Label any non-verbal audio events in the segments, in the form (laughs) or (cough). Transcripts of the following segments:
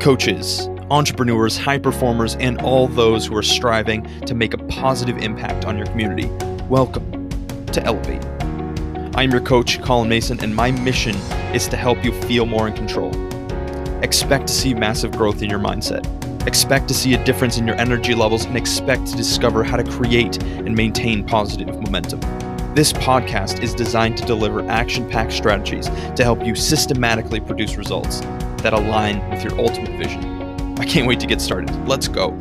coaches, entrepreneurs, high performers, and all those who are striving to make a positive impact on your community. Welcome to Elevate. I'm your coach, Colin Mason, and my mission is to help you feel more in control. Expect to see massive growth in your mindset. Expect to see a difference in your energy levels and expect to discover how to create and maintain positive momentum. This podcast is designed to deliver action packed strategies to help you systematically produce results that align with your ultimate vision. I can't wait to get started. Let's go.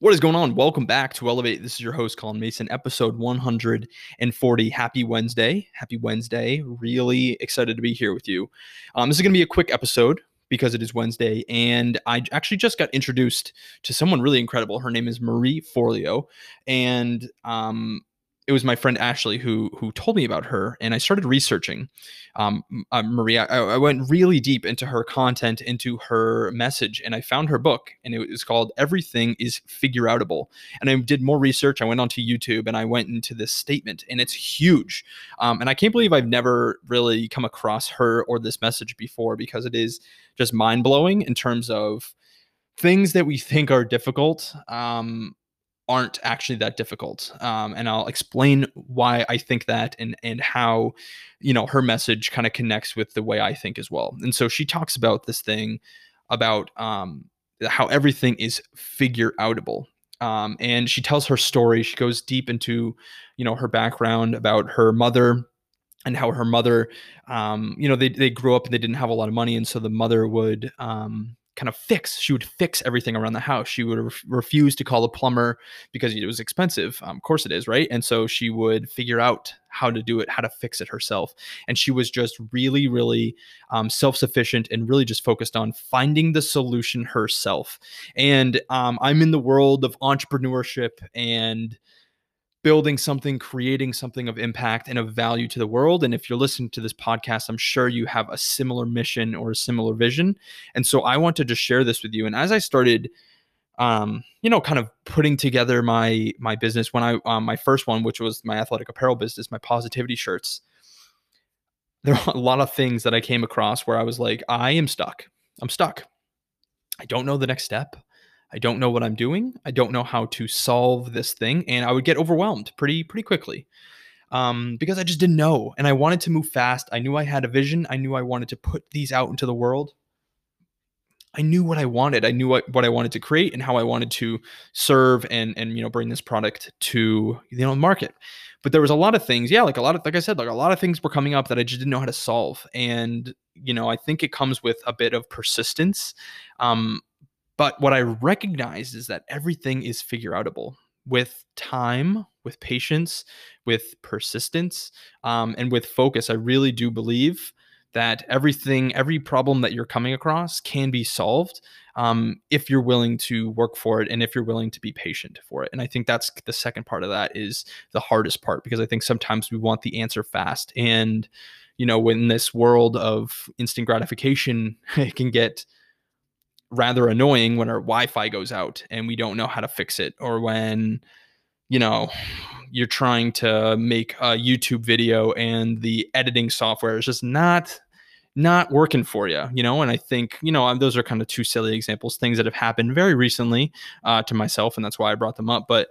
What is going on? Welcome back to Elevate. This is your host, Colin Mason, episode 140. Happy Wednesday. Happy Wednesday. Really excited to be here with you. Um, this is going to be a quick episode because it is Wednesday. And I actually just got introduced to someone really incredible. Her name is Marie Forleo. And um, it was my friend Ashley who who told me about her, and I started researching um, uh, Maria. I, I, went really deep into her content, into her message, and I found her book, and it was called "Everything Is Figure Outable." And I did more research. I went onto YouTube and I went into this statement, and it's huge. Um, and I can't believe I've never really come across her or this message before because it is just mind blowing in terms of things that we think are difficult. Um, aren't actually that difficult. Um, and I'll explain why I think that and and how, you know, her message kind of connects with the way I think as well. And so she talks about this thing about um, how everything is figure outable. Um, and she tells her story. She goes deep into, you know, her background about her mother and how her mother, um, you know, they, they grew up and they didn't have a lot of money. And so the mother would, um, kind of fix. She would fix everything around the house. She would re- refuse to call a plumber because it was expensive. Um, of course it is, right? And so she would figure out how to do it, how to fix it herself. And she was just really, really um, self sufficient and really just focused on finding the solution herself. And um, I'm in the world of entrepreneurship and building something, creating something of impact and of value to the world. And if you're listening to this podcast, I'm sure you have a similar mission or a similar vision. And so I wanted to share this with you. And as I started, um, you know, kind of putting together my my business when I um, my first one, which was my athletic apparel business, my positivity shirts. There are (laughs) a lot of things that I came across where I was like, I am stuck. I'm stuck. I don't know the next step. I don't know what I'm doing. I don't know how to solve this thing, and I would get overwhelmed pretty pretty quickly um, because I just didn't know, and I wanted to move fast. I knew I had a vision. I knew I wanted to put these out into the world. I knew what I wanted. I knew what, what I wanted to create and how I wanted to serve and and you know bring this product to you know the market. But there was a lot of things, yeah, like a lot of like I said, like a lot of things were coming up that I just didn't know how to solve. And you know, I think it comes with a bit of persistence. Um, but what I recognize is that everything is figure outable with time, with patience, with persistence, um, and with focus. I really do believe that everything, every problem that you're coming across can be solved um, if you're willing to work for it and if you're willing to be patient for it. And I think that's the second part of that is the hardest part because I think sometimes we want the answer fast. And, you know, in this world of instant gratification, it (laughs) can get rather annoying when our Wi-Fi goes out and we don't know how to fix it, or when you know you're trying to make a YouTube video and the editing software is just not not working for you, you know. And I think you know those are kind of two silly examples, things that have happened very recently uh, to myself, and that's why I brought them up. But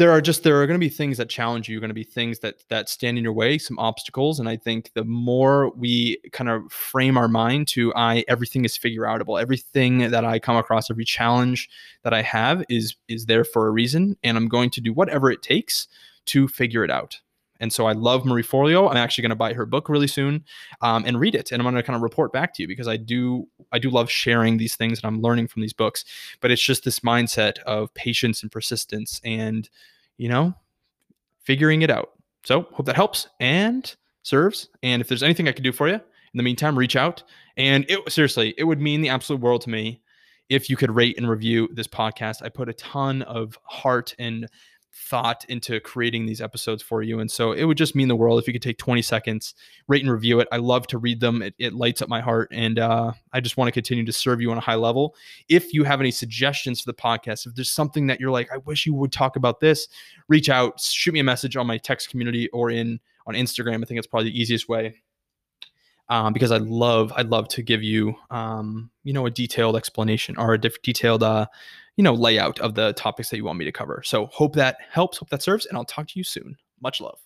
there are just there are going to be things that challenge you going to be things that that stand in your way some obstacles and i think the more we kind of frame our mind to i everything is figure outable. Everything that i come across every challenge that i have is is there for a reason and i'm going to do whatever it takes to figure it out and so I love Marie Forleo. I'm actually going to buy her book really soon um, and read it. And I'm going to kind of report back to you because I do I do love sharing these things and I'm learning from these books. But it's just this mindset of patience and persistence and you know figuring it out. So hope that helps and serves. And if there's anything I can do for you in the meantime, reach out. And it seriously, it would mean the absolute world to me if you could rate and review this podcast. I put a ton of heart and thought into creating these episodes for you. And so it would just mean the world if you could take 20 seconds, rate and review it. I love to read them. It, it lights up my heart. And uh, I just want to continue to serve you on a high level. If you have any suggestions for the podcast, if there's something that you're like, I wish you would talk about this, reach out, shoot me a message on my text community or in on Instagram. I think it's probably the easiest way. um, because I love I'd love to give you um, you know a detailed explanation or a diff- detailed uh, you know layout of the topics that you want me to cover. So hope that helps, hope that serves, and I'll talk to you soon. Much love.